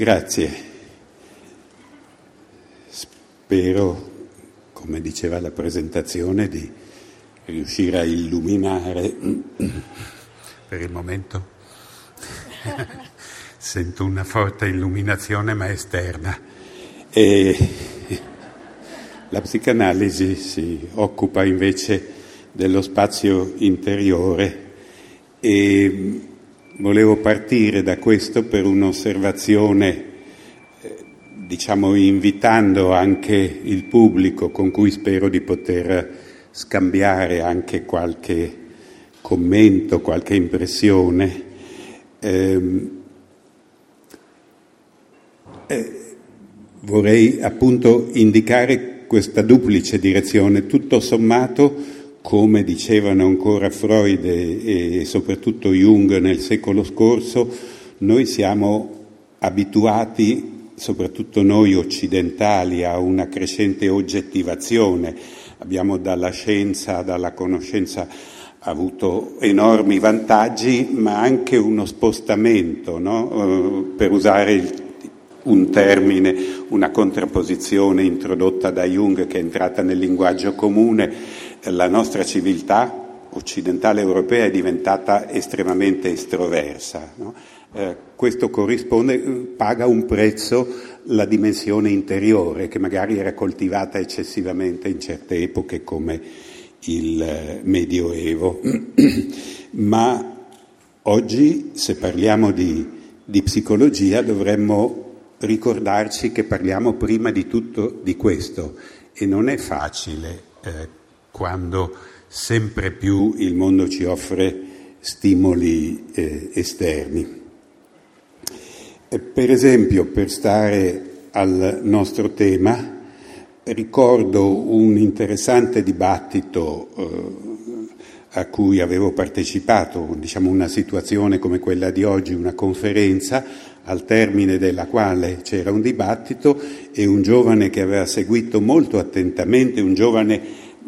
Grazie. Spero, come diceva la presentazione, di riuscire a illuminare per il momento. Sento una forte illuminazione ma esterna. E la psicanalisi si occupa invece dello spazio interiore e volevo partire da questo per un'osservazione, eh, diciamo invitando anche il pubblico con cui spero di poter scambiare anche qualche commento, qualche impressione. Eh, eh, vorrei appunto indicare questa duplice direzione, tutto sommato come dicevano ancora Freud e, soprattutto Jung nel secolo scorso, noi siamo abituati, soprattutto noi occidentali, a una crescente oggettivazione. Abbiamo dalla scienza, dalla conoscenza avuto enormi vantaggi, ma anche uno spostamento, no? uh, per usare il, un termine, una contrapposizione introdotta da Jung che è entrata nel linguaggio comune la nostra civiltà occidentale europea è diventata estremamente estroversa. No? Eh, questo corrisponde, paga un prezzo la dimensione interiore che magari era coltivata eccessivamente in certe epoche come il eh, Medioevo. Ma oggi, se parliamo di, di psicologia, dovremmo ricordarci che parliamo prima di tutto di questo e non è facile eh, quando sempre più il mondo ci offre stimoli eh, esterni. E per esempio, per stare al nostro tema, ricordo un interessante dibattito eh, a cui avevo partecipato, diciamo una situazione come quella di oggi, una conferenza al termine della quale c'era un dibattito e un giovane che aveva seguito molto attentamente, un giovane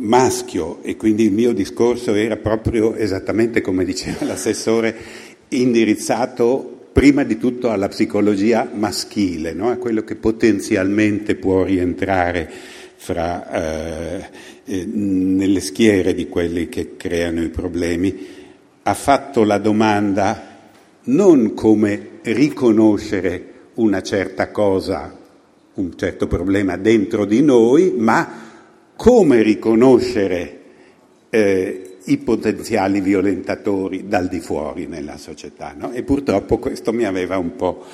maschio e quindi il mio discorso era proprio esattamente come diceva l'assessore, indirizzato prima di tutto alla psicologia maschile, no? a quello che potenzialmente può rientrare fra, eh, eh, nelle schiere di quelli che creano i problemi, ha fatto la domanda non come riconoscere una certa cosa, un certo problema dentro di noi, ma come riconoscere eh, i potenziali violentatori dal di fuori nella società. No? E purtroppo questo mi aveva un po'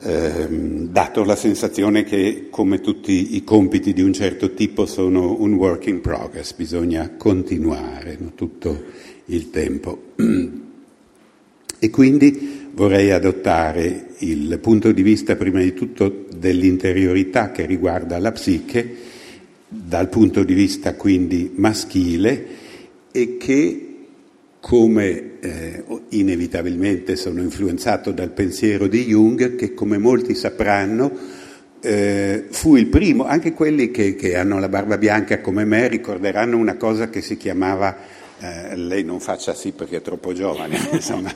ehm, dato la sensazione che, come tutti i compiti di un certo tipo, sono un work in progress, bisogna continuare no? tutto il tempo. E quindi vorrei adottare il punto di vista, prima di tutto, dell'interiorità che riguarda la psiche dal punto di vista quindi maschile e che come eh, inevitabilmente sono influenzato dal pensiero di Jung, che come molti sapranno eh, fu il primo, anche quelli che, che hanno la barba bianca come me ricorderanno una cosa che si chiamava eh, lei non faccia sì perché è troppo giovane, insomma,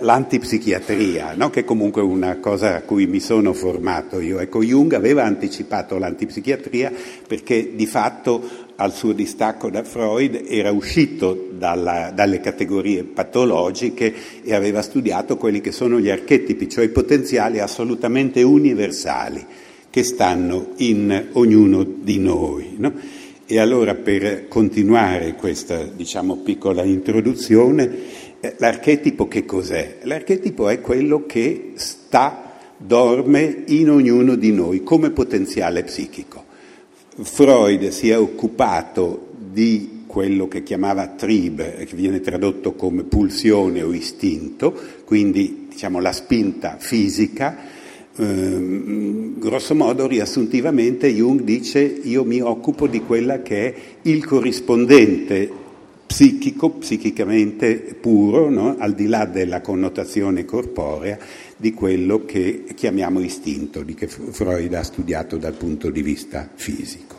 l'antipsichiatria, no? che è comunque una cosa a cui mi sono formato io. Ecco, Jung aveva anticipato l'antipsichiatria perché di fatto al suo distacco da Freud era uscito dalla, dalle categorie patologiche e aveva studiato quelli che sono gli archetipi, cioè i potenziali assolutamente universali che stanno in ognuno di noi. No? E allora per continuare questa diciamo, piccola introduzione, eh, l'archetipo che cos'è? L'archetipo è quello che sta, dorme in ognuno di noi come potenziale psichico. Freud si è occupato di quello che chiamava trib, che viene tradotto come pulsione o istinto, quindi diciamo la spinta fisica, Ehm, grosso modo, riassuntivamente, Jung dice io mi occupo di quella che è il corrispondente psichico, psichicamente puro, no? al di là della connotazione corporea, di quello che chiamiamo istinto, di che Freud ha studiato dal punto di vista fisico.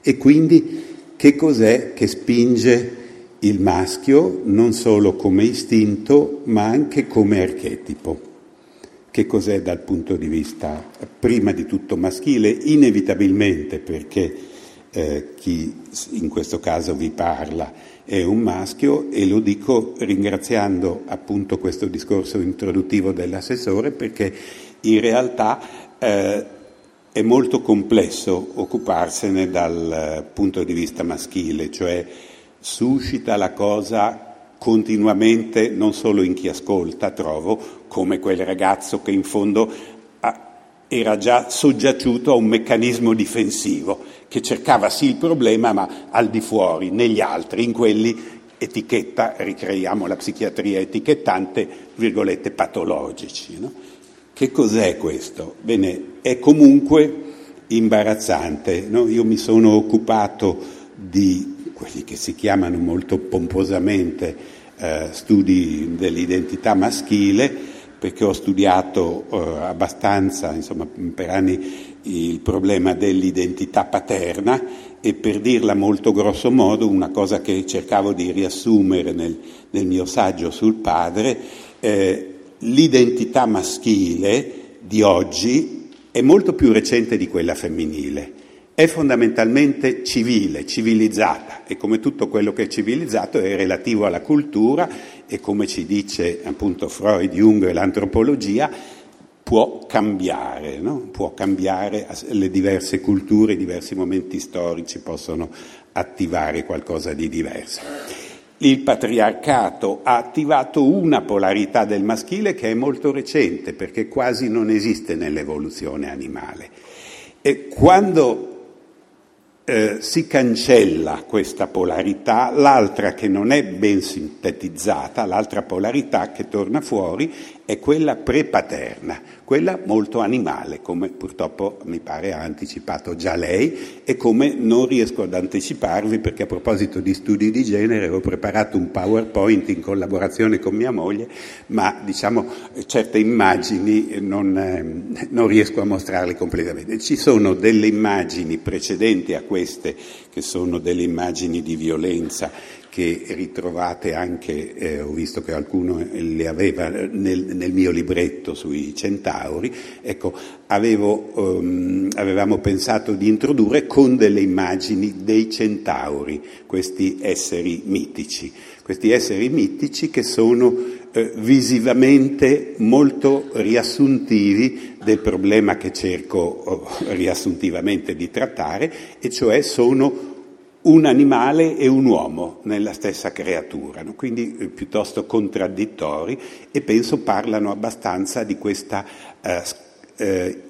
E quindi che cos'è che spinge il maschio non solo come istinto, ma anche come archetipo? Che cos'è dal punto di vista prima di tutto maschile, inevitabilmente perché eh, chi in questo caso vi parla è un maschio e lo dico ringraziando appunto questo discorso introduttivo dell'assessore perché in realtà eh, è molto complesso occuparsene dal punto di vista maschile, cioè suscita la cosa continuamente, non solo in chi ascolta, trovo, come quel ragazzo che in fondo era già soggiaciuto a un meccanismo difensivo, che cercava sì il problema, ma al di fuori, negli altri, in quelli etichetta, ricreiamo la psichiatria etichettante, virgolette, patologici. No? Che cos'è questo? Bene, è comunque imbarazzante. No? Io mi sono occupato di quelli che si chiamano molto pomposamente eh, studi dell'identità maschile, perché ho studiato eh, abbastanza, insomma, per anni il problema dell'identità paterna e per dirla molto grosso modo, una cosa che cercavo di riassumere nel, nel mio saggio sul padre, eh, l'identità maschile di oggi è molto più recente di quella femminile. È fondamentalmente civile, civilizzata e come tutto quello che è civilizzato è relativo alla cultura e come ci dice appunto Freud, Jung e l'antropologia, può cambiare, no? può cambiare le diverse culture, i diversi momenti storici possono attivare qualcosa di diverso il patriarcato ha attivato una polarità del maschile che è molto recente perché quasi non esiste nell'evoluzione animale. E quando eh, si cancella questa polarità, l'altra che non è ben sintetizzata, l'altra polarità che torna fuori è quella prepaterna, quella molto animale, come purtroppo mi pare ha anticipato già lei e come non riesco ad anticiparvi perché a proposito di studi di genere ho preparato un PowerPoint in collaborazione con mia moglie, ma diciamo certe immagini non, eh, non riesco a mostrarle completamente. Ci sono delle immagini precedenti a queste che sono delle immagini di violenza che ritrovate anche, eh, ho visto che qualcuno le aveva nel, nel, mio libretto sui centauri, ecco, avevo, um, avevamo pensato di introdurre con delle immagini dei centauri, questi esseri mitici, questi esseri mitici che sono eh, visivamente molto riassuntivi del problema che cerco oh, riassuntivamente di trattare, e cioè sono un animale e un uomo nella stessa creatura, no? quindi eh, piuttosto contraddittori e penso parlano abbastanza di questa eh, eh,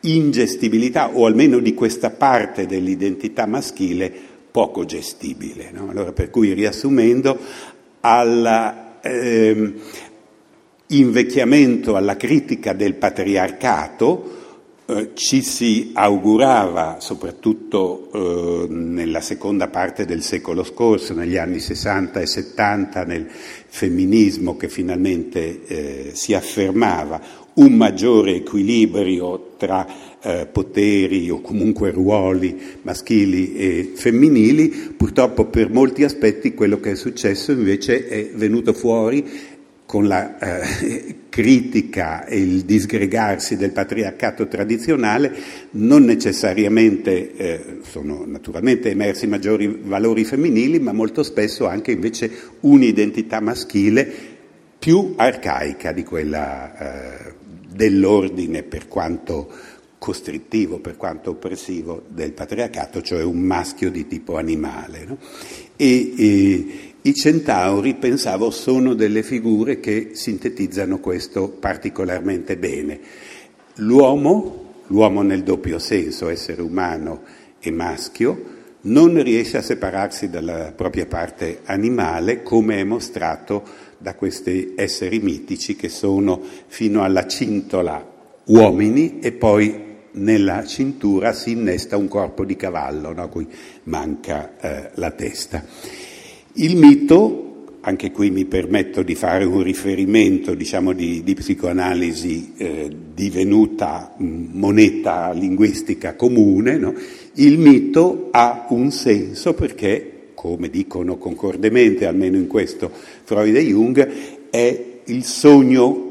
ingestibilità o almeno di questa parte dell'identità maschile poco gestibile. No? Allora, per cui riassumendo, all'invecchiamento, ehm, alla critica del patriarcato, eh, ci si augurava, soprattutto eh, nella seconda parte del secolo scorso, negli anni 60 e 70, nel femminismo che finalmente eh, si affermava, un maggiore equilibrio tra eh, poteri o comunque ruoli maschili e femminili, purtroppo per molti aspetti quello che è successo invece è venuto fuori con la eh, critica e il disgregarsi del patriarcato tradizionale, non necessariamente eh, sono naturalmente emersi maggiori valori femminili, ma molto spesso anche invece un'identità maschile più arcaica di quella eh, dell'ordine per quanto costrittivo, per quanto oppressivo del patriarcato, cioè un maschio di tipo animale. No? E, e, i centauri, pensavo, sono delle figure che sintetizzano questo particolarmente bene. L'uomo, l'uomo nel doppio senso, essere umano e maschio, non riesce a separarsi dalla propria parte animale, come è mostrato da questi esseri mitici che sono fino alla cintola uomini e poi nella cintura si innesta un corpo di cavallo, no? a cui manca eh, la testa. Il mito, anche qui mi permetto di fare un riferimento diciamo, di, di, psicoanalisi eh, divenuta moneta linguistica comune, no? il mito ha un senso perché, come dicono concordemente, almeno in questo Freud e Jung, è il sogno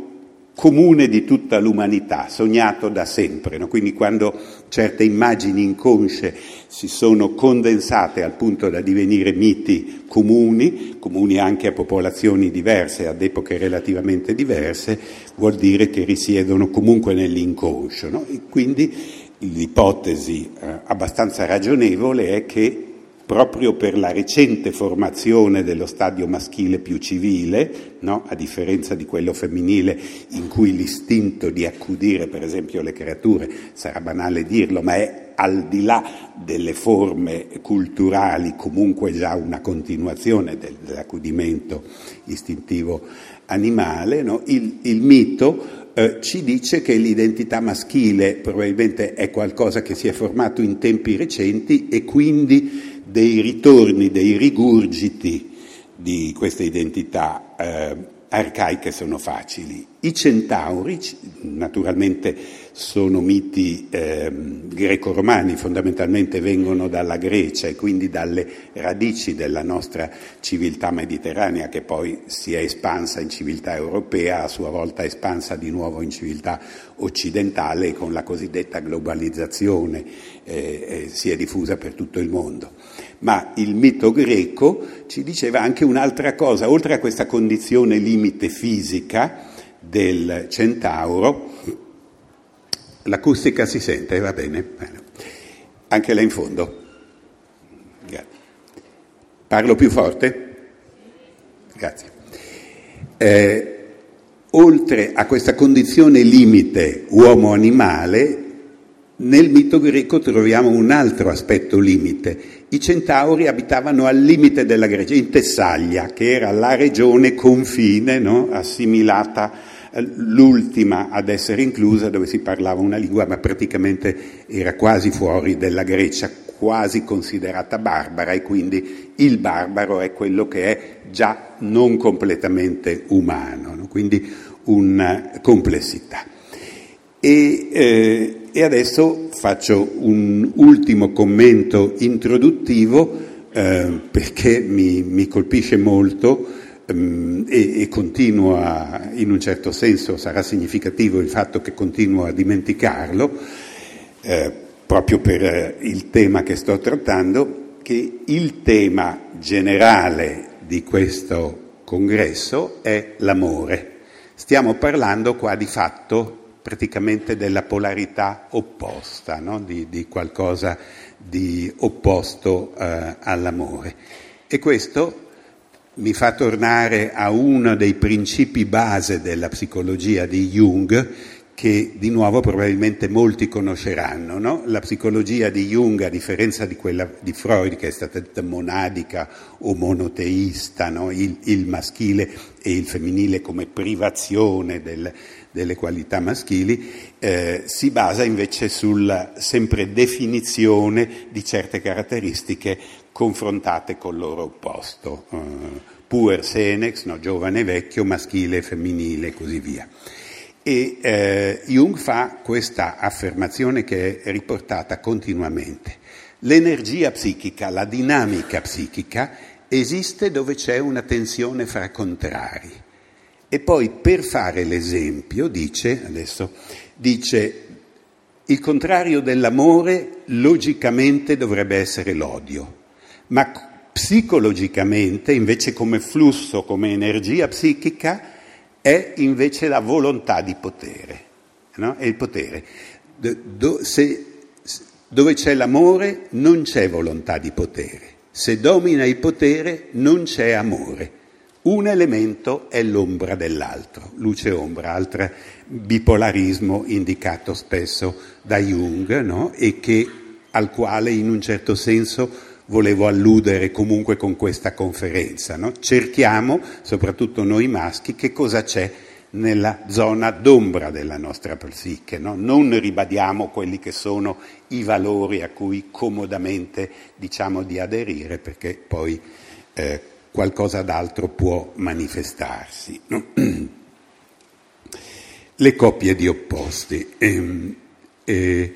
comune di tutta l'umanità, sognato da sempre. No? Quindi quando certe immagini inconsce si sono condensate al punto da divenire miti comuni, comuni anche a popolazioni diverse, ad epoche relativamente diverse, vuol dire che risiedono comunque nell'inconscio. No? E quindi l'ipotesi eh, abbastanza ragionevole è che proprio per la recente formazione dello stadio maschile più civile, no? a differenza di quello femminile in cui l'istinto di accudire per esempio le creature, sarà banale dirlo, ma è al di là delle forme culturali comunque già una continuazione del, dell'accudimento istintivo animale, no? il, il, mito eh, ci dice che l'identità maschile probabilmente è qualcosa che si è formato in tempi recenti e quindi dei ritorni, dei rigurgiti di queste identità eh, arcaiche sono facili. I centauri, naturalmente sono miti eh, greco-romani, fondamentalmente vengono dalla Grecia e quindi dalle radici della nostra civiltà mediterranea che poi si è espansa in civiltà europea, a sua volta espansa di nuovo in civiltà occidentale e con la cosiddetta globalizzazione eh, eh, si è diffusa per tutto il mondo. Ma il mito greco ci diceva anche un'altra cosa, oltre a questa condizione limite fisica del centauro, l'acustica si sente, va bene? bene. Anche là in fondo. Parlo più forte? Grazie. Eh, oltre a questa condizione limite uomo-animale, nel mito greco troviamo un altro aspetto limite. I centauri abitavano al limite della Grecia, in Tessaglia, che era la regione confine no? assimilata, eh, l'ultima ad essere inclusa, dove si parlava una lingua, ma praticamente era quasi fuori della Grecia, quasi considerata barbara, e quindi il barbaro è quello che è già non completamente umano, no? quindi una complessità. E, eh, e adesso faccio un ultimo commento introduttivo eh, perché mi, mi, colpisce molto ehm, e, e continua, in un certo senso sarà significativo il fatto che continuo a dimenticarlo, eh, proprio per il tema che sto trattando, che il tema generale di questo congresso è l'amore. Stiamo parlando qua di fatto praticamente della polarità opposta, no? di, di, qualcosa di opposto eh, all'amore. E questo mi fa tornare a uno dei principi base della psicologia di Jung, che di nuovo probabilmente molti conosceranno. No? La psicologia di Jung, a differenza di quella di Freud, che è stata detta monadica o monoteista, no? il, il, maschile e il femminile come privazione del, delle qualità maschili, eh, si basa invece sulla sempre definizione di certe caratteristiche confrontate col loro opposto. Uh, puer senex, no, giovane e vecchio, maschile e femminile e così via. E eh, Jung fa questa affermazione che è riportata continuamente. L'energia psichica, la dinamica psichica esiste dove c'è una tensione fra contrari. E poi per fare l'esempio dice, adesso, dice, il contrario dell'amore logicamente dovrebbe essere l'odio, ma psicologicamente, invece come flusso, come energia psichica, è invece la volontà di potere. No? È il potere. Do, se, dove c'è l'amore non c'è volontà di potere. Se domina il potere non c'è amore. Un elemento è l'ombra dell'altro, luce e ombra, altro bipolarismo indicato spesso da Jung no? e che, al quale in un certo senso volevo alludere comunque con questa conferenza. No? Cerchiamo, soprattutto noi maschi, che cosa c'è nella zona d'ombra della nostra psiche, no? non ribadiamo quelli che sono i valori a cui comodamente diciamo di aderire perché poi eh, qualcosa d'altro può manifestarsi. No? Le coppie di opposti. Eh, eh,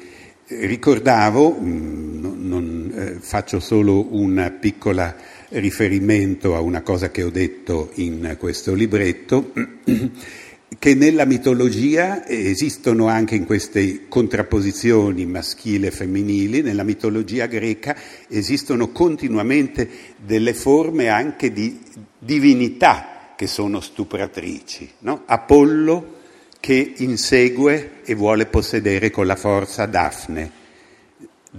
ricordavo, mm, non, non, eh, faccio solo un piccolo riferimento a una cosa che ho detto in questo libretto, che nella mitologia esistono anche in queste contrapposizioni maschili e femminili, nella mitologia greca esistono continuamente delle forme anche di divinità che sono stupratrici. No? Apollo che insegue e vuole possedere con la forza Daphne,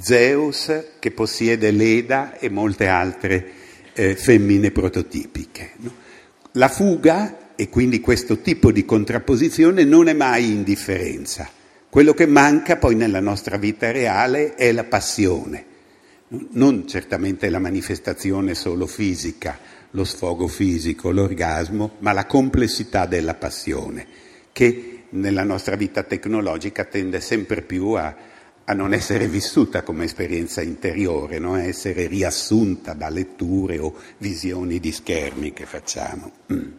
Zeus che possiede Leda e molte altre eh, femmine prototipiche. No? La fuga e quindi questo tipo di contrapposizione non è mai indifferenza. Quello che manca poi nella nostra vita reale è la passione, non certamente la manifestazione solo fisica, lo sfogo fisico, l'orgasmo, ma la complessità della passione, che nella nostra vita tecnologica tende sempre più a, a non essere vissuta come esperienza interiore, no? a essere riassunta da letture o visioni di schermi che facciamo. Mm.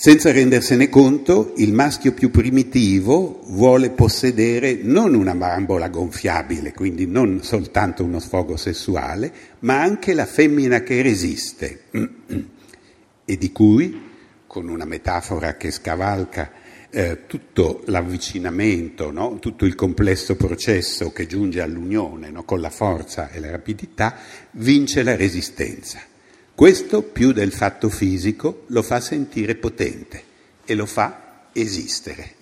Senza rendersene conto, il maschio più primitivo vuole possedere non una bambola gonfiabile, quindi non soltanto uno sfogo sessuale, ma anche la femmina che resiste e di cui, con una metafora che scavalca eh, tutto l'avvicinamento, no? tutto il complesso processo che giunge all'unione no? con la forza e la rapidità, vince la resistenza. Questo, più del fatto fisico, lo fa sentire potente e lo fa esistere.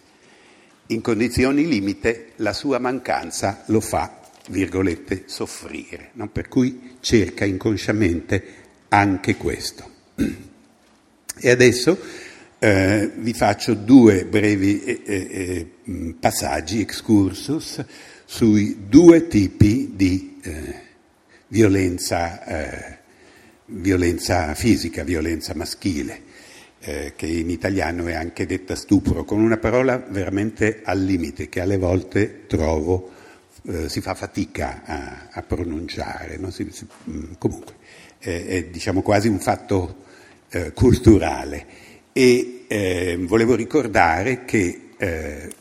In condizioni limite la sua mancanza lo fa, virgolette, soffrire, no? per cui cerca inconsciamente anche questo. E adesso eh, vi faccio due brevi eh, eh, eh passaggi, excursus, sui due tipi di eh, violenza eh, violenza fisica, violenza maschile, eh, che in italiano è anche detta stupro, con una parola veramente al limite che alle volte trovo eh, si fa fatica a, a pronunciare. No? Si, si, mm, comunque è, è, diciamo quasi un fatto eh, culturale. E eh, volevo ricordare che eh,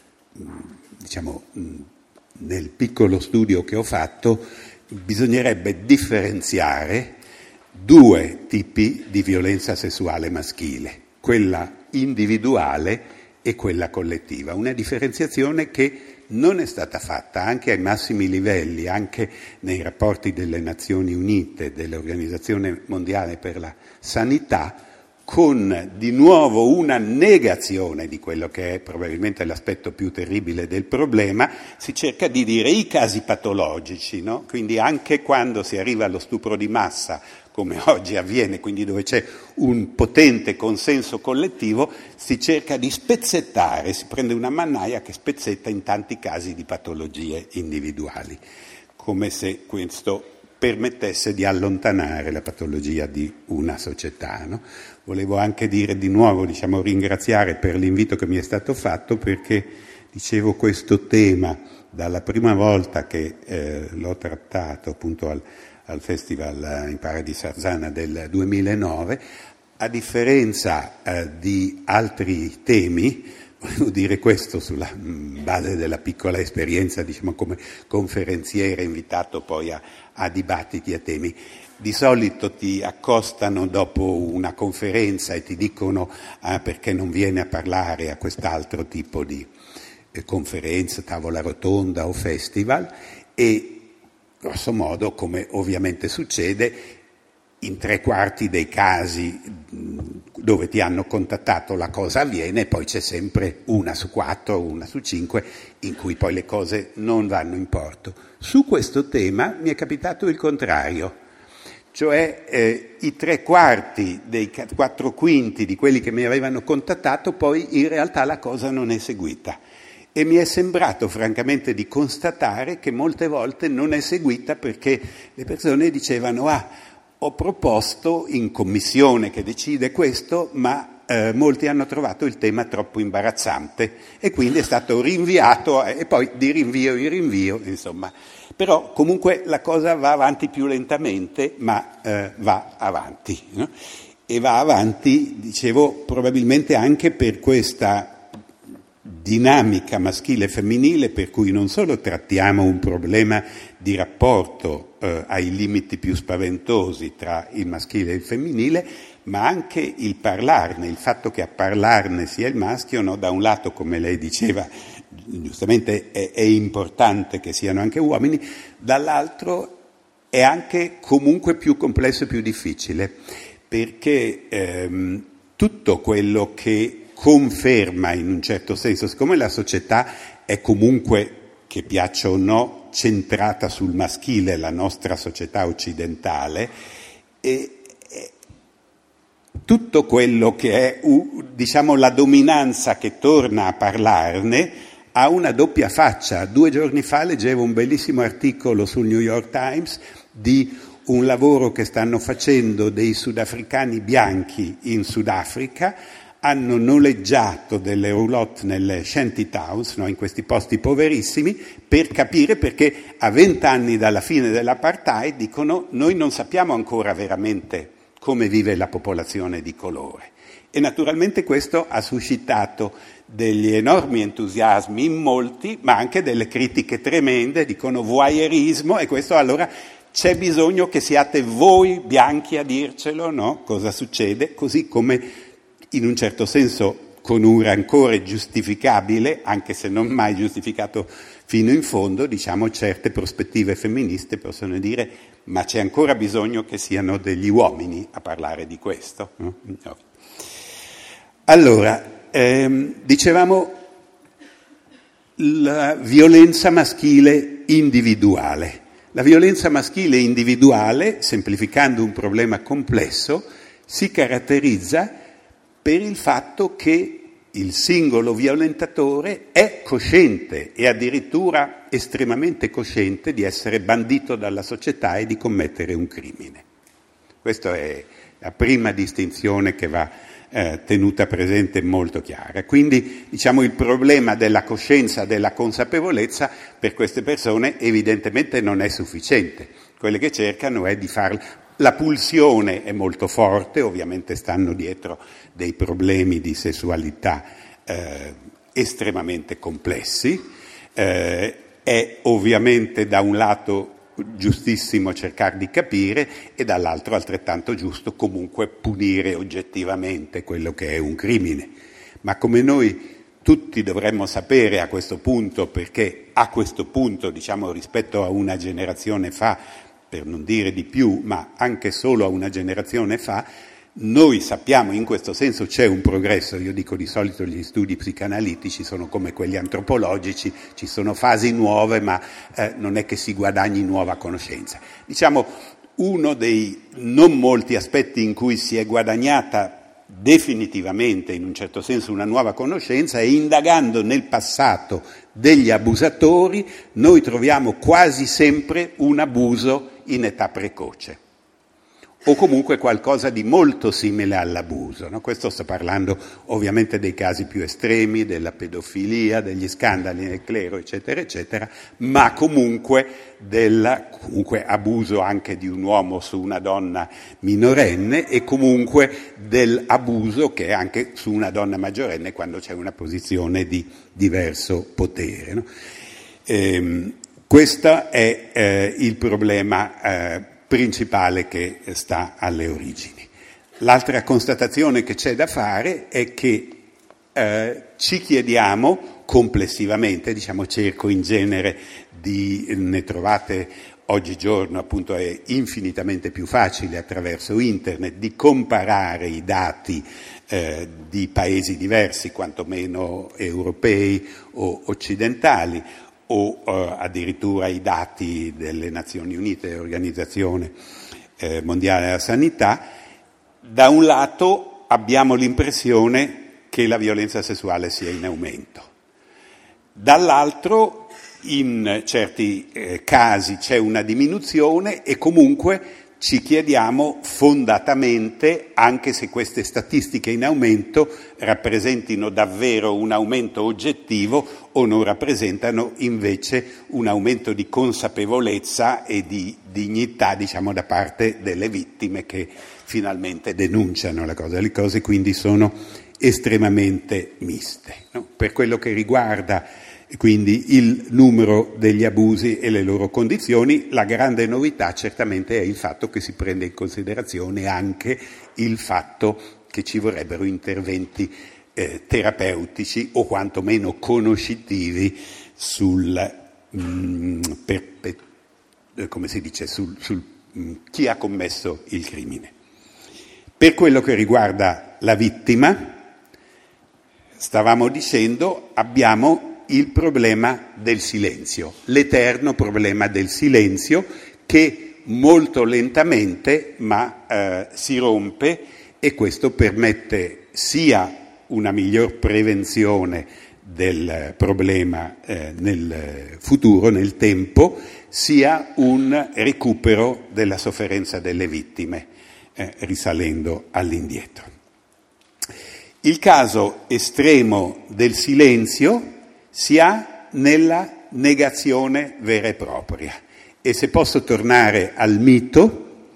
diciamo, mm, nel piccolo studio che ho fatto bisognerebbe differenziare due tipi di violenza sessuale maschile, quella individuale e quella collettiva. Una differenziazione che non è stata fatta anche ai massimi livelli, anche nei rapporti delle Nazioni Unite, dell'Organizzazione Mondiale per la Sanità, con di nuovo una negazione di quello che è probabilmente l'aspetto più terribile del problema, si cerca di dire i casi patologici, no? quindi anche quando si arriva allo stupro di massa come oggi avviene, quindi dove c'è un potente consenso collettivo, si cerca di spezzettare, si prende una mannaia che spezzetta in tanti casi di patologie individuali, come se questo permettesse di allontanare la patologia di una società. No? Volevo anche dire di nuovo, diciamo, ringraziare per l'invito che mi è stato fatto perché, dicevo, questo tema, dalla prima volta che eh, l'ho trattato appunto al, al Festival Impara di Sarzana del 2009, a differenza eh, di altri temi, volevo dire questo sulla mm, base della piccola esperienza, diciamo come conferenziere invitato poi a, a dibattiti, a temi, di solito ti accostano dopo una conferenza e ti dicono ah, perché non viene a parlare a quest'altro tipo di eh, conferenza, tavola rotonda o festival? E grosso modo, come ovviamente succede, in tre quarti dei casi dove ti hanno contattato la cosa avviene poi c'è sempre una su quattro una su cinque in cui poi le cose non vanno in porto. Su questo tema mi è capitato il contrario, cioè eh, i tre quarti dei quattro quinti di quelli che mi avevano contattato poi in realtà la cosa non è seguita e mi è sembrato francamente di constatare che molte volte non è seguita perché le persone dicevano ah, ho proposto in commissione che decide questo, ma eh, molti hanno trovato il tema troppo imbarazzante e quindi è stato rinviato e poi di rinvio in rinvio, insomma. Però comunque la cosa va avanti più lentamente, ma eh, va avanti. No? E va avanti, dicevo, probabilmente anche per questa dinamica maschile e femminile per cui non solo trattiamo un problema di rapporto eh, ai limiti più spaventosi tra il maschile e il femminile, ma anche il parlarne, il fatto che a parlarne sia il maschio, no? da un lato, come lei diceva, giustamente è, è importante che siano anche uomini, dall'altro è anche comunque più complesso e più difficile, perché ehm, tutto quello che conferma in un certo senso, siccome la società è comunque, che piaccia o no, centrata sul maschile, la nostra società occidentale, e, e tutto quello che è, diciamo, la dominanza che torna a parlarne ha una doppia faccia. Due giorni fa leggevo un bellissimo articolo sul New York Times di un lavoro che stanno facendo dei sudafricani bianchi in Sudafrica, hanno noleggiato delle roulotte nelle shanty towns, no, in questi posti poverissimi, per capire perché a vent'anni dalla fine dell'apartheid dicono noi non sappiamo ancora veramente come vive la popolazione di colore. E naturalmente questo ha suscitato degli enormi entusiasmi in molti, ma anche delle critiche tremende, dicono voyeurismo e questo allora c'è bisogno che siate voi bianchi a dircelo, no? Cosa succede? Così come in un certo senso con un rancore giustificabile, anche se non mai giustificato fino in fondo, diciamo certe prospettive femministe possono dire ma c'è ancora bisogno che siano degli uomini a parlare di questo. No? Allora, ehm, dicevamo la violenza maschile individuale. La violenza maschile individuale, semplificando un problema complesso, si caratterizza per il fatto che il singolo violentatore è cosciente e addirittura estremamente cosciente di essere bandito dalla società e di commettere un crimine. Questa è la prima distinzione che va eh, tenuta presente molto chiara. Quindi diciamo il problema della coscienza, della consapevolezza per queste persone evidentemente non è sufficiente. Quelle che cercano è di farla. La pulsione è molto forte, ovviamente stanno dietro dei problemi di sessualità eh, estremamente complessi. Eh, è ovviamente da un lato giustissimo cercare di capire e dall'altro altrettanto giusto comunque punire oggettivamente quello che è un crimine. Ma come noi tutti dovremmo sapere a questo punto, perché a questo punto, diciamo rispetto a una generazione fa, per non dire di più, ma anche solo a una generazione fa, noi sappiamo, in questo senso c'è un progresso, io dico di solito gli studi psicanalitici sono come quelli antropologici, ci sono fasi nuove ma eh, non è che si guadagni nuova conoscenza. Diciamo uno dei non molti aspetti in cui si è guadagnata definitivamente, in un certo senso, una nuova conoscenza è indagando nel passato degli abusatori, noi troviamo quasi sempre un abuso in età precoce o comunque qualcosa di molto simile all'abuso. No? Questo sto parlando ovviamente dei casi più estremi, della pedofilia, degli scandali nel clero, eccetera, eccetera, ma comunque del comunque abuso anche di un uomo su una donna minorenne e comunque dell'abuso che è anche su una donna maggiorenne quando c'è una posizione di diverso potere. No? Ehm, questo è eh, il problema eh, principale che sta alle origini. L'altra constatazione che c'è da fare è che eh, ci chiediamo complessivamente, diciamo cerco in genere di, ne trovate oggigiorno appunto è infinitamente più facile attraverso internet di comparare i dati eh, di paesi diversi, quantomeno europei o occidentali, o eh, addirittura i dati delle Nazioni Unite, Organizzazione eh, Mondiale della Sanità, da un lato abbiamo l'impressione che la violenza sessuale sia in aumento, dall'altro in certi eh, casi c'è una diminuzione e comunque ci chiediamo fondatamente, anche se queste statistiche in aumento rappresentino davvero un aumento oggettivo o non rappresentano invece un aumento di consapevolezza e di dignità, diciamo, da parte delle vittime che finalmente denunciano la cosa. Le cose quindi sono estremamente miste. No? Per quello che riguarda quindi il numero degli abusi e le loro condizioni. La grande novità certamente è il fatto che si prende in considerazione anche il fatto che ci vorrebbero interventi eh, terapeutici o quantomeno conoscitivi sul, mh, mm, per, eh, come si dice, sul, sul mh, mm, chi ha commesso il crimine. Per quello che riguarda la vittima, stavamo dicendo, abbiamo il problema del silenzio, l'eterno problema del silenzio che molto lentamente ma eh, si rompe e questo permette sia una miglior prevenzione del problema eh, nel futuro, nel tempo, sia un recupero della sofferenza delle vittime, eh, risalendo all'indietro. Il caso estremo del silenzio si ha nella negazione vera e propria. E se posso tornare al mito,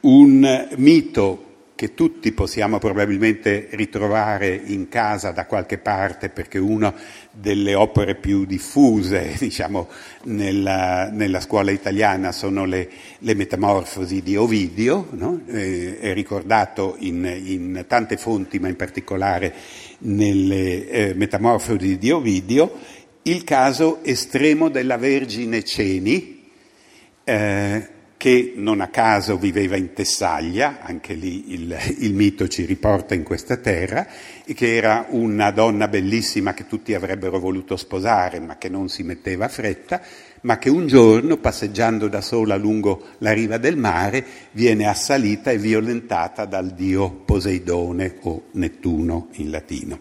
un mito che tutti possiamo probabilmente ritrovare in casa da qualche parte perché una delle opere più diffuse diciamo, nella, nella scuola italiana sono le, le metamorfosi di Ovidio, no? eh, è ricordato in, in, tante fonti ma in particolare nelle eh, metamorfosi di Ovidio, il caso estremo della Vergine Ceni, eh, che non a caso viveva in Tessaglia, anche lì il, il, mito ci riporta in questa terra, e che era una donna bellissima che tutti avrebbero voluto sposare, ma che non si metteva a fretta, ma che un giorno, passeggiando da sola lungo la riva del mare, viene assalita e violentata dal dio Poseidone o Nettuno in latino.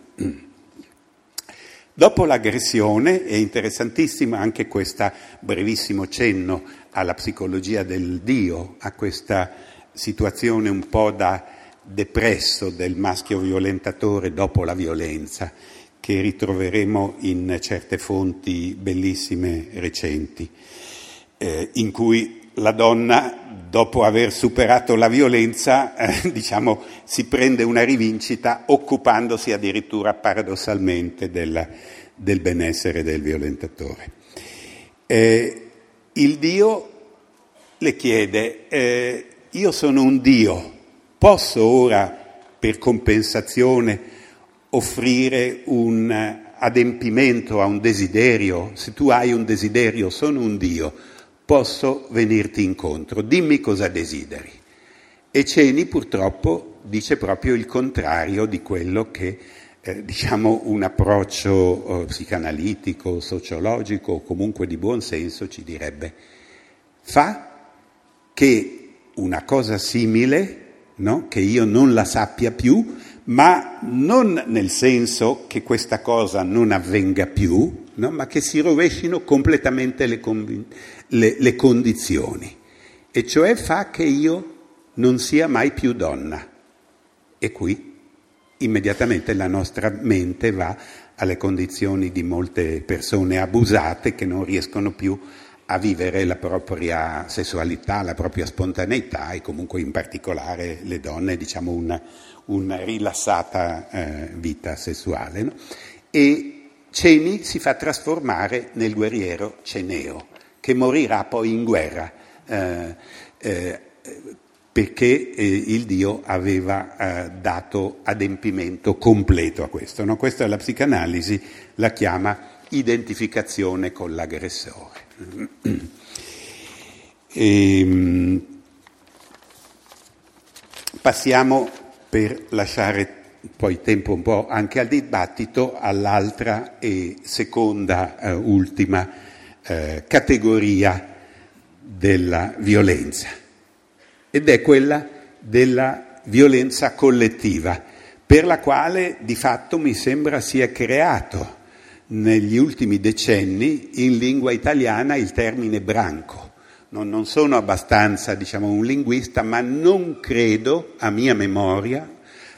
Dopo l'aggressione, è interessantissimo anche questo brevissimo cenno alla psicologia del Dio, a questa situazione un po' da depresso del maschio violentatore dopo la violenza, che ritroveremo in certe fonti bellissime recenti, eh, in cui la donna, dopo aver superato la violenza, eh, diciamo, si prende una rivincita occupandosi addirittura paradossalmente del, del benessere del violentatore. Eh, il Dio le chiede, eh, io sono un Dio, posso ora per compensazione offrire un adempimento a un desiderio? Se tu hai un desiderio, sono un Dio posso venirti incontro, dimmi cosa desideri. E Ceni purtroppo dice proprio il contrario di quello che eh, diciamo un approccio eh, psicanalitico, sociologico o comunque di buon senso ci direbbe. Fa che una cosa simile, no? che io non la sappia più, ma non nel senso che questa cosa non avvenga più, no? ma che si rovescino completamente le, conv- le, le condizioni, e cioè fa che io non sia mai più donna. E qui immediatamente la nostra mente va alle condizioni di molte persone abusate che non riescono più a vivere la propria sessualità, la propria spontaneità e comunque in particolare le donne, diciamo una, una rilassata eh, vita sessuale. No? E Ceni si fa trasformare nel guerriero Ceneo, che morirà poi in guerra, eh, eh, perché eh, il Dio aveva eh, dato adempimento completo a questo. No? Questa la psicanalisi la chiama identificazione con l'aggressore. E, ehm, passiamo per lasciare poi tempo un po' anche al dibattito, all'altra e seconda, eh, ultima eh, categoria della violenza, ed è quella della violenza collettiva, per la quale di fatto mi sembra sia creato negli ultimi decenni in lingua italiana il termine branco. Non, non sono abbastanza, diciamo, un linguista, ma non credo, a mia memoria,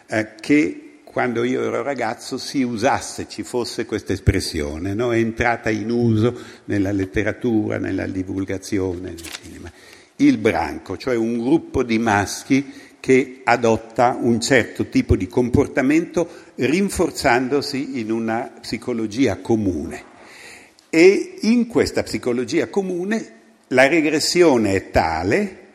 eh, che quando io ero ragazzo si usasse, ci fosse questa espressione, no? è entrata in uso nella letteratura, nella divulgazione, nel cinema. Il branco, cioè un gruppo di maschi che adotta un certo tipo di comportamento rinforzandosi in una psicologia comune. E in questa psicologia comune la regressione è tale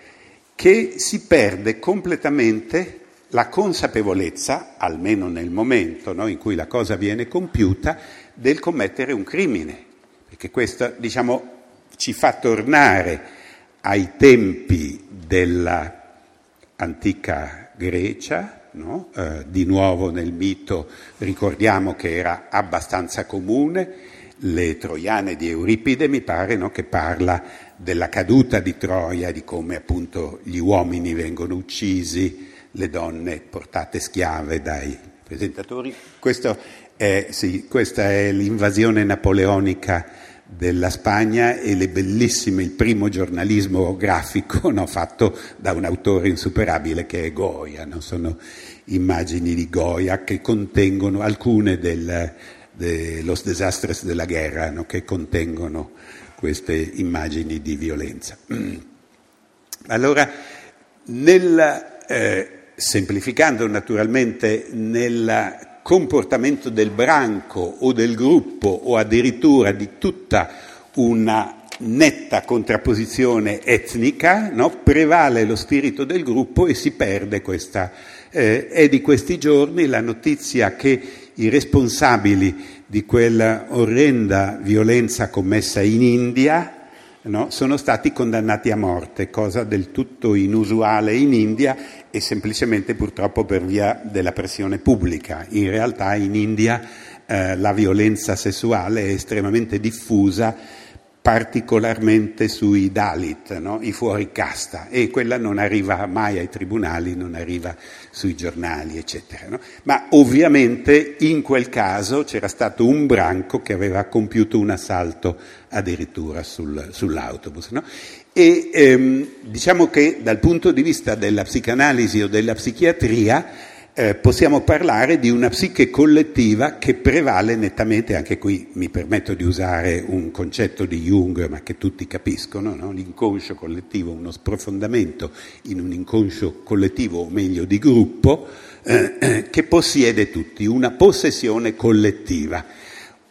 che si perde completamente la consapevolezza, almeno nel momento no, in cui la cosa viene compiuta, del commettere un crimine, perché questo diciamo, ci fa tornare ai tempi dell'antica Grecia, no? eh, di nuovo nel mito ricordiamo che era abbastanza comune, le troiane di Euripide mi pare no? che parla della caduta di Troia, di come appunto gli uomini vengono uccisi, le donne portate schiave dai presentatori. È, sì, questa è l'invasione napoleonica della Spagna e le bellissime, il primo giornalismo grafico no, fatto da un autore insuperabile che è Goya. No? Sono immagini di Goya che contengono alcune del, de los desastres della guerra, no? che contengono queste immagini di violenza. Allora, nel, eh, semplificando naturalmente nel comportamento del branco o del gruppo o addirittura di tutta una netta contrapposizione etnica, no? prevale lo spirito del gruppo e si perde questa. Eh, è di questi giorni la notizia che i responsabili di quella orrenda violenza commessa in India no? sono stati condannati a morte, cosa del tutto inusuale in India e semplicemente purtroppo per via della pressione pubblica. In realtà in India eh, la violenza sessuale è estremamente diffusa, particolarmente sui Dalit, no? i fuori casta, e quella non arriva mai ai tribunali, non arriva sui giornali, eccetera. No? Ma ovviamente in quel caso c'era stato un branco che aveva compiuto un assalto addirittura sul, sull'autobus. No? E ehm, diciamo che dal punto di vista della psicanalisi o della psichiatria, eh, possiamo parlare di una psiche collettiva che prevale nettamente, anche qui mi permetto di usare un concetto di Jung, ma che tutti capiscono, no? l'inconscio collettivo, uno sprofondamento in un inconscio collettivo, o meglio di gruppo, eh, che possiede tutti, una possessione collettiva.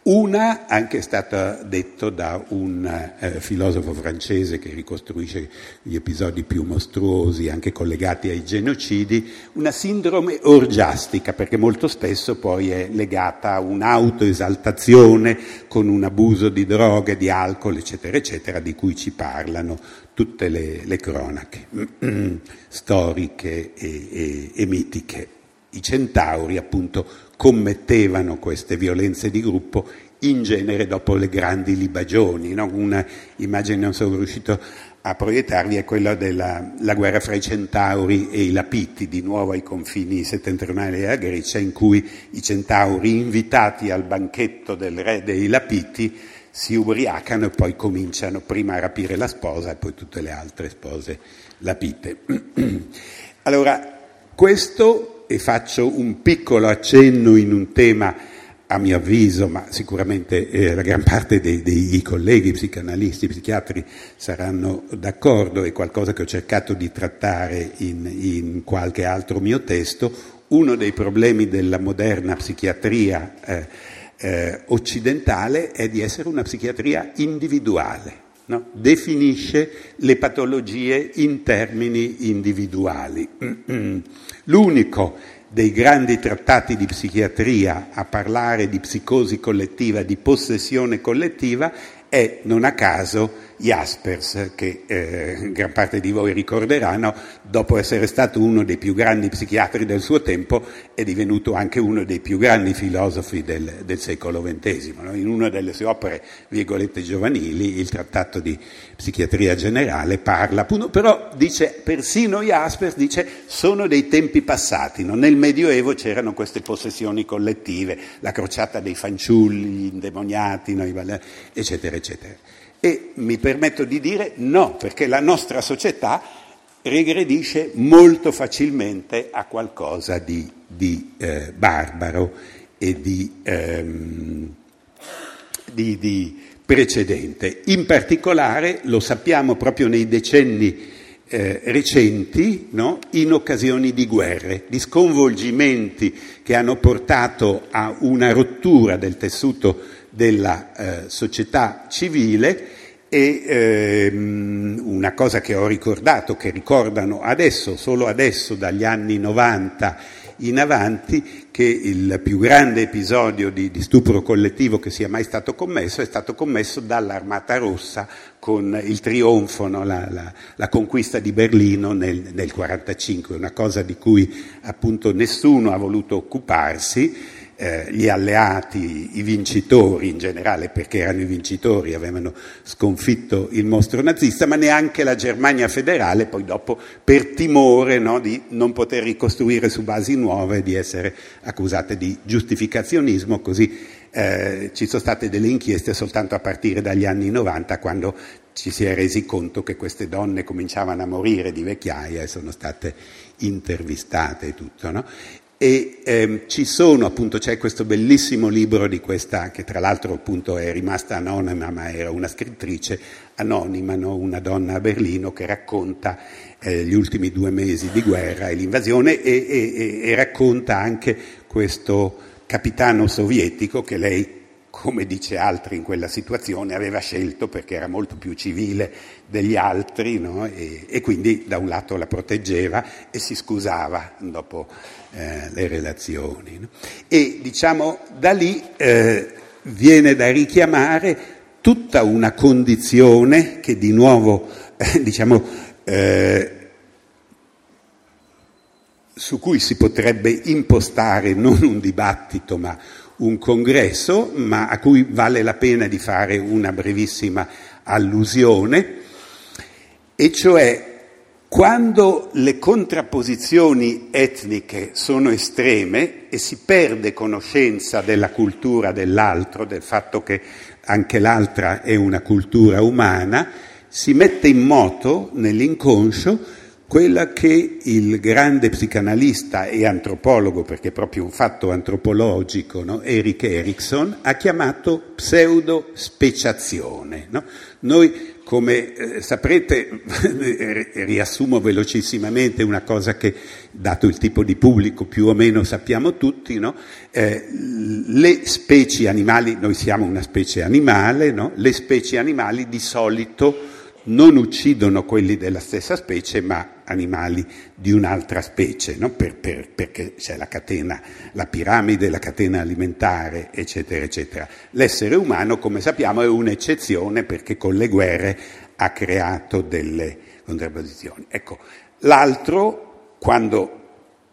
Una, anche è stata detto da un eh, filosofo francese che ricostruisce gli episodi più mostruosi, anche collegati ai genocidi, una sindrome orgiastica, perché molto spesso poi è legata a un'autoesaltazione con un abuso di droghe, di alcol, eccetera, eccetera, di cui ci parlano tutte le, le cronache storiche e, e, e mitiche. I centauri, appunto, commettevano queste violenze di gruppo in genere dopo le grandi libagioni. No? Una immagine non sono riuscito a proiettarvi è quella della guerra fra i centauri e i lapiti, di nuovo ai confini settentrionali della Grecia, in cui i centauri, invitati al banchetto del re dei lapiti, si ubriacano e poi cominciano prima a rapire la sposa e poi tutte le altre spose lapite. Allora, questo e faccio un piccolo accenno in un tema, a mio avviso, ma sicuramente eh, la gran parte dei, dei, colleghi psicanalisti, psichiatri saranno d'accordo, è qualcosa che ho cercato di trattare in, in qualche altro mio testo, uno dei problemi della moderna psichiatria eh, eh, occidentale è di essere una psichiatria individuale. No? definisce le patologie in termini individuali. L'unico dei grandi trattati di psichiatria a parlare di psicosi collettiva, di possessione collettiva, è non a caso Jaspers, che eh, gran parte di voi ricorderanno, dopo essere stato uno dei più grandi psichiatri del suo tempo, è divenuto anche uno dei più grandi filosofi del, del secolo XX. No? In una delle sue opere, virgolette giovanili, il trattato di psichiatria generale parla, appunto, però dice, persino Jaspers dice, sono dei tempi passati, no? nel Medioevo c'erano queste possessioni collettive, la crociata dei fanciulli, gli indemoniati, no? eccetera, eccetera. E mi permetto di dire no, perché la nostra società regredisce molto facilmente a qualcosa di, di eh, barbaro e di, ehm, di, di, precedente. In particolare lo sappiamo proprio nei decenni eh, recenti no? in occasioni di guerre, di sconvolgimenti che hanno portato a una rottura del tessuto della eh, società civile e ehm, una cosa che ho ricordato, che ricordano adesso, solo adesso, dagli anni 90 in avanti, che il più grande episodio di, di, stupro collettivo che sia mai stato commesso è stato commesso dall'Armata Rossa con il trionfo, no? la, la, la, conquista di Berlino nel 1945, una cosa di cui appunto nessuno ha voluto occuparsi eh, gli alleati, i vincitori in generale, perché erano i vincitori, avevano sconfitto il mostro nazista, ma neanche la Germania federale, poi dopo per timore no, di non poter ricostruire su basi nuove, di essere accusate di giustificazionismo, così eh, ci sono state delle inchieste soltanto a partire dagli anni 90, quando ci si è resi conto che queste donne cominciavano a morire di vecchiaia e sono state intervistate e tutto. No? E ehm, ci sono, appunto, c'è questo bellissimo libro di questa, che tra l'altro appunto è rimasta anonima, ma era una scrittrice anonima, no? una donna a Berlino che racconta eh, gli ultimi due mesi di guerra e l'invasione e, e, e racconta anche questo capitano sovietico che lei come dice altri in quella situazione, aveva scelto perché era molto più civile degli altri no? e, e, quindi da un lato la proteggeva e si scusava dopo eh, le relazioni. No? E diciamo da lì eh, viene da richiamare tutta una condizione che di nuovo eh, diciamo, eh, su cui si potrebbe impostare non un dibattito ma un congresso, ma a cui vale la pena di fare una brevissima allusione, e cioè quando le contrapposizioni etniche sono estreme e si perde conoscenza della cultura dell'altro, del fatto che anche l'altra è una cultura umana, si mette in moto nell'inconscio quella che il grande psicanalista e antropologo, perché è proprio un fatto antropologico, no? Eric Erickson, ha chiamato pseudo-speciazione. No? Noi, come eh, saprete, riassumo velocissimamente una cosa che, dato il tipo di pubblico, più o meno sappiamo tutti, no? eh, le specie animali, noi siamo una specie animale, le specie animali di solito non uccidono quelli della stessa specie, ma animali di un'altra specie, no? per, per, perché c'è la catena, la piramide, la catena alimentare, eccetera, eccetera. L'essere umano, come sappiamo, è un'eccezione perché con le guerre ha creato delle contrapposizioni. Ecco, l'altro, quando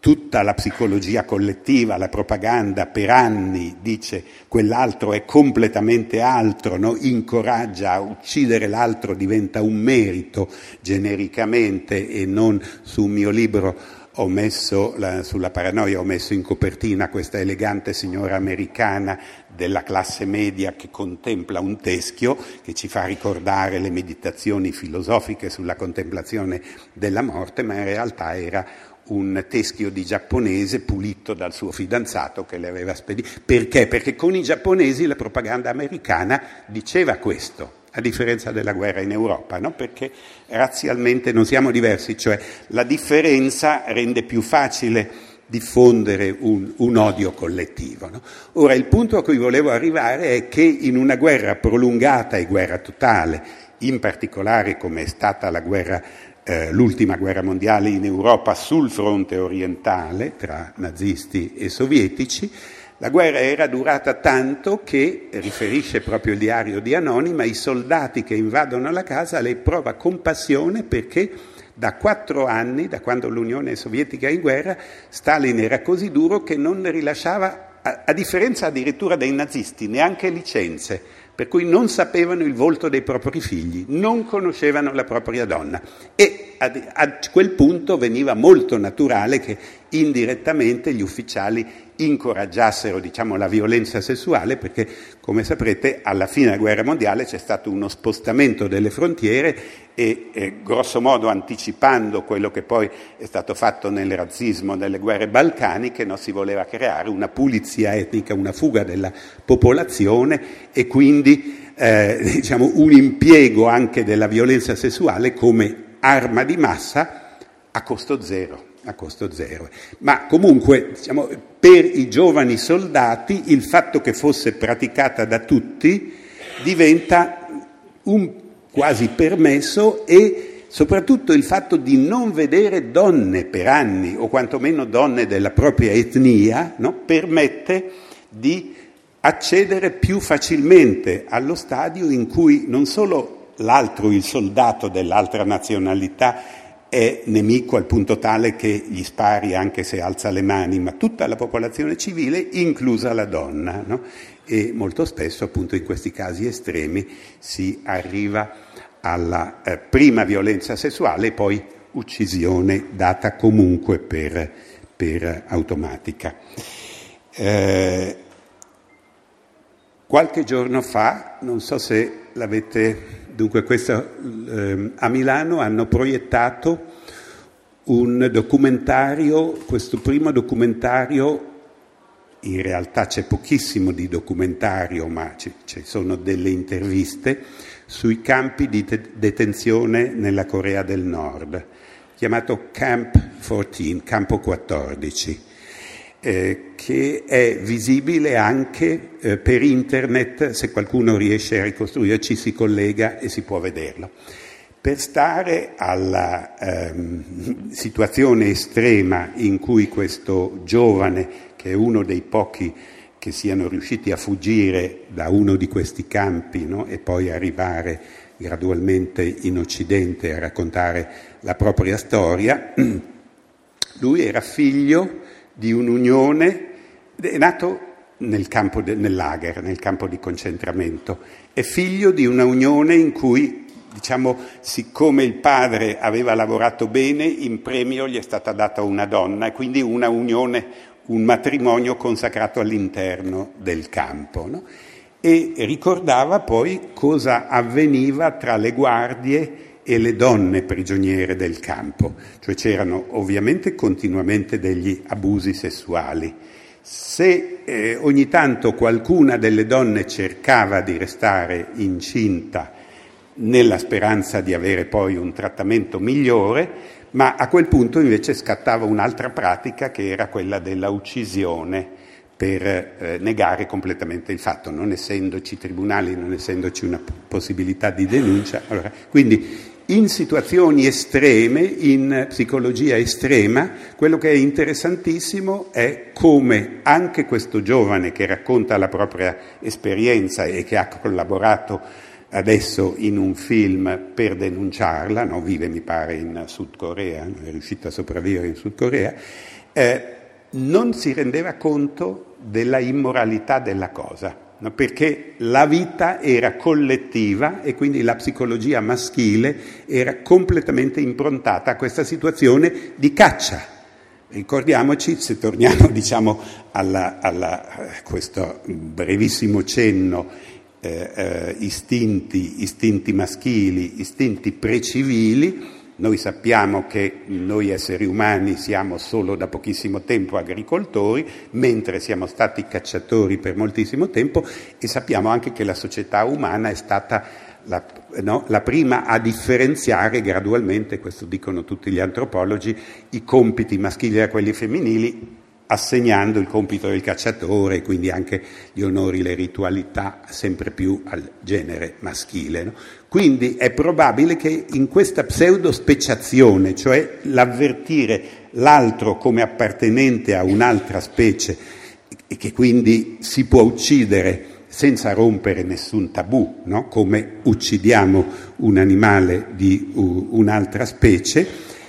tutta la psicologia collettiva, la propaganda per anni dice quell'altro è completamente altro, no? incoraggia a uccidere l'altro, diventa un merito genericamente e non su un mio libro ho messo la, sulla paranoia, ho messo in copertina questa elegante signora americana della classe media che contempla un teschio che ci fa ricordare le meditazioni filosofiche sulla contemplazione della morte, ma in realtà era un teschio di giapponese pulito dal suo fidanzato che le aveva spedito. Perché? Perché con i giapponesi la propaganda americana diceva questo, a differenza della guerra in Europa, no? perché razzialmente non siamo diversi, cioè la differenza rende più facile diffondere un, un odio collettivo. No? Ora, il punto a cui volevo arrivare è che in una guerra prolungata e guerra totale, in particolare come è stata la guerra eh, l'ultima guerra mondiale in Europa sul fronte orientale tra nazisti e sovietici, la guerra era durata tanto che, riferisce proprio il diario di Anonima, i soldati che invadono la casa lei prova compassione perché da quattro anni, da quando l'Unione Sovietica è in guerra, Stalin era così duro che non rilasciava, a, a differenza addirittura dei nazisti, neanche licenze per cui non sapevano il volto dei propri figli, non conoscevano la propria donna. E a, a quel punto veniva molto naturale che indirettamente gli ufficiali incoraggiassero diciamo, la violenza sessuale perché, come saprete, alla fine della guerra mondiale c'è stato uno spostamento delle frontiere e, eh, grosso modo anticipando quello che poi è stato fatto nel razzismo delle guerre balcaniche, no, si voleva creare una pulizia etnica, una fuga della popolazione e quindi eh, diciamo, un impiego anche della violenza sessuale come arma di massa a costo zero. A costo zero. Ma comunque, diciamo, per i giovani soldati, il fatto che fosse praticata da tutti diventa un quasi permesso e soprattutto il fatto di non vedere donne per anni, o quantomeno donne della propria etnia, no? permette di accedere più facilmente allo stadio in cui non solo l'altro, il soldato dell'altra nazionalità, è nemico al punto tale che gli spari anche se alza le mani, ma tutta la popolazione civile, inclusa la donna. No? E molto spesso, appunto, in questi casi estremi si arriva alla eh, prima violenza sessuale e poi uccisione data comunque per, per automatica. Eh, qualche giorno fa, non so se l'avete Dunque questo, eh, a Milano hanno proiettato un documentario, questo primo documentario, in realtà c'è pochissimo di documentario, ma ci, ci sono delle interviste, sui campi di te- detenzione nella Corea del Nord, chiamato Camp 14, Campo 14 eh, che è visibile anche eh, per internet, se qualcuno riesce a ricostruirci si collega e si può vederlo. Per stare alla ehm, situazione estrema in cui questo giovane, che è uno dei pochi che siano riusciti a fuggire da uno di questi campi no? e poi arrivare gradualmente in Occidente a raccontare la propria storia, lui era figlio di un'unione, è nato nel, campo de, nel lager, nel campo di concentramento, è figlio di una unione in cui, diciamo, siccome il padre aveva lavorato bene, in premio gli è stata data una donna e quindi una unione, un matrimonio consacrato all'interno del campo. No? E ricordava poi cosa avveniva tra le guardie e le donne prigioniere del campo, cioè c'erano ovviamente continuamente degli abusi sessuali. Se eh, ogni tanto qualcuna delle donne cercava di restare incinta nella speranza di avere poi un trattamento migliore, ma a quel punto invece scattava un'altra pratica che era quella della uccisione per eh, negare completamente il fatto, non essendoci tribunali, non essendoci una possibilità di denuncia. Allora, quindi in situazioni estreme, in psicologia estrema, quello che è interessantissimo è come anche questo giovane che racconta la propria esperienza e che ha collaborato adesso in un film per denunciarla, no? vive mi pare in Sud Corea, è riuscito a sopravvivere in Sud Corea, eh, non si rendeva conto della immoralità della cosa no? perché la vita era collettiva e quindi la psicologia maschile era completamente improntata a questa situazione di caccia. Ricordiamoci, se torniamo diciamo, alla, alla, a questo brevissimo cenno, eh, eh, istinti, istinti maschili, istinti precivili, noi sappiamo che noi esseri umani siamo solo da pochissimo tempo agricoltori, mentre siamo stati cacciatori per moltissimo tempo e sappiamo anche che la società umana è stata la, no, la prima a differenziare gradualmente, questo dicono tutti gli antropologi, i compiti maschili da quelli femminili assegnando il compito del cacciatore quindi anche gli onori, le ritualità sempre più al genere maschile. No? Quindi è probabile che in questa pseudo-speciazione, cioè l'avvertire l'altro come appartenente a un'altra specie e che quindi si può uccidere senza rompere nessun tabù, no? come uccidiamo un animale di un'altra specie,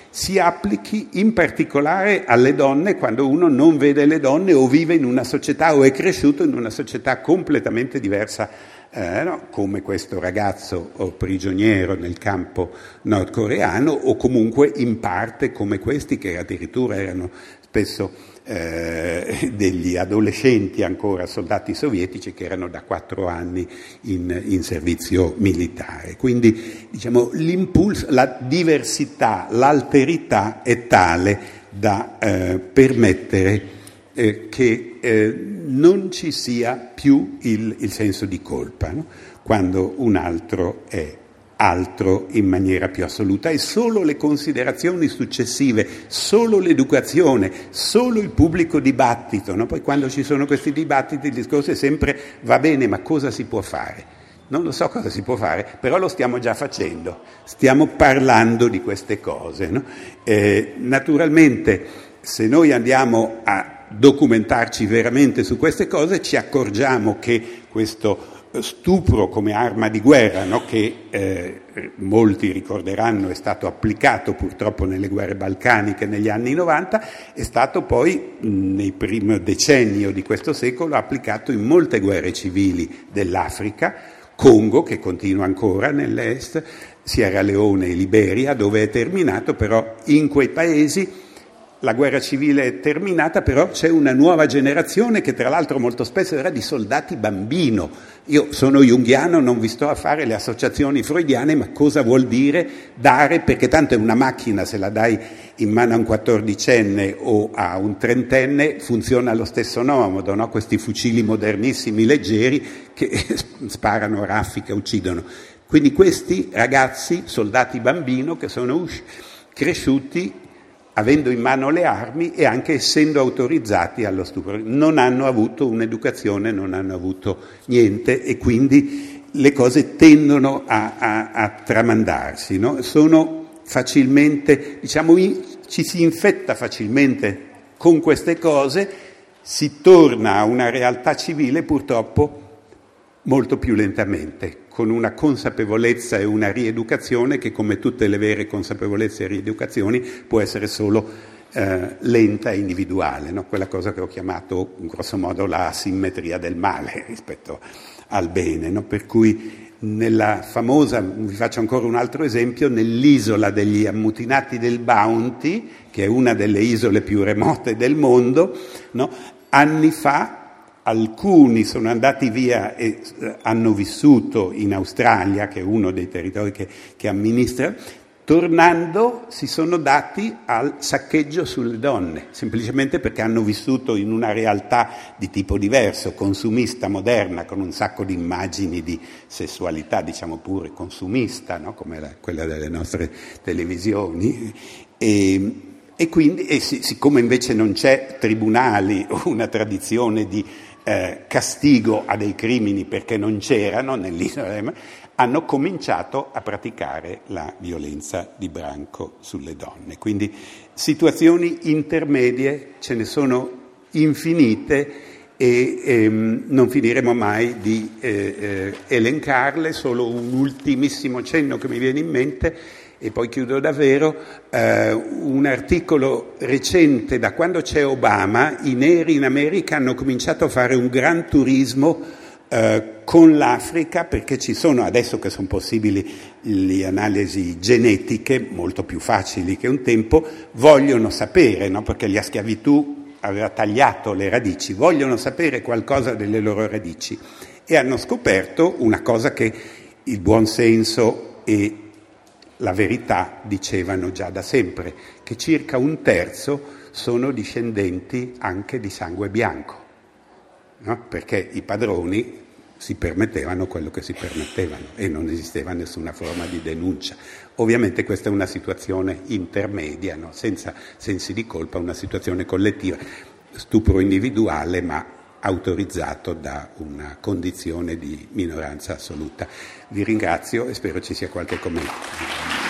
si applichi in particolare alle donne quando uno non vede le donne o vive in una società o è cresciuto in una società completamente diversa, eh, no? come questo ragazzo prigioniero nel campo nordcoreano o comunque in parte come questi che addirittura erano spesso eh, degli adolescenti ancora soldati sovietici che erano da quattro anni in, in servizio militare. Quindi diciamo, l'impulso, la diversità, l'alterità è tale da eh, permettere eh, che eh, non ci sia più il, il senso di colpa no? quando un altro è altro in maniera più assoluta e solo le considerazioni successive, solo l'educazione, solo il pubblico dibattito, no? poi quando ci sono questi dibattiti il discorso è sempre va bene ma cosa si può fare? Non lo so cosa si può fare, però lo stiamo già facendo, stiamo parlando di queste cose. No? Eh, naturalmente se noi andiamo a documentarci veramente su queste cose ci accorgiamo che questo stupro come arma di guerra, no? che eh, molti ricorderanno è stato applicato purtroppo nelle guerre balcaniche negli anni 90, è stato poi nei primi decenni di questo secolo applicato in molte guerre civili dell'Africa, Congo che continua ancora nell'est, Sierra Leone e Liberia, dove è terminato però in quei paesi la guerra civile è terminata, però c'è una nuova generazione che tra l'altro molto spesso era di soldati bambino. Io sono junghiano, non vi sto a fare le associazioni freudiane, ma cosa vuol dire dare, perché tanto è una macchina, se la dai in mano a un quattordicenne o a un trentenne, funziona allo stesso modo, no? questi fucili modernissimi, leggeri, che sparano raffica, uccidono. Quindi questi ragazzi, soldati bambino, che sono cresciuti avendo in mano le armi e anche essendo autorizzati allo stupro. Non hanno avuto un'educazione, non hanno avuto niente e quindi le cose tendono a, a, a tramandarsi. No? Sono facilmente, diciamo, ci si infetta facilmente con queste cose, si torna a una realtà civile purtroppo molto più lentamente, con una consapevolezza e una rieducazione che, come tutte le vere consapevolezze e rieducazioni, può essere solo eh, lenta e individuale, no? quella cosa che ho chiamato grosso modo la simmetria del male rispetto al bene, no? per cui nella famosa, vi faccio ancora un altro esempio, nell'isola degli ammutinati del Bounty, che è una delle isole più remote del mondo, no? anni fa alcuni sono andati via e eh, hanno vissuto in Australia, che è uno dei territori che, che amministra, tornando si sono dati al saccheggio sulle donne, semplicemente perché hanno vissuto in una realtà di tipo diverso, consumista, moderna, con un sacco di immagini di sessualità, diciamo pure consumista, no? come la, quella delle nostre televisioni. E, e quindi, e siccome invece non c'è tribunali o una tradizione di eh, castigo a dei crimini perché non c'erano nell'isola, hanno cominciato a praticare la violenza di branco sulle donne. Quindi situazioni intermedie ce ne sono infinite e ehm, non finiremo mai di eh, eh, elencarle, solo un ultimissimo cenno che mi viene in mente e poi chiudo davvero, eh, un articolo recente, da quando c'è Obama, i neri in America hanno cominciato a fare un gran turismo eh, con l'Africa perché ci sono, adesso che sono possibili le analisi genetiche, molto più facili che un tempo, vogliono sapere, no? perché la schiavitù aveva tagliato le radici, vogliono sapere qualcosa delle loro radici e hanno scoperto una cosa che il buon senso e la verità dicevano già da sempre, che circa un terzo sono discendenti anche di sangue bianco, no? perché i padroni si permettevano quello che si permettevano e non esisteva nessuna forma di denuncia. Ovviamente questa è una situazione intermedia, no? senza sensi di colpa, una situazione collettiva, stupro individuale ma autorizzato da una condizione di minoranza assoluta. Vi ringrazio e spero ci sia qualche commento.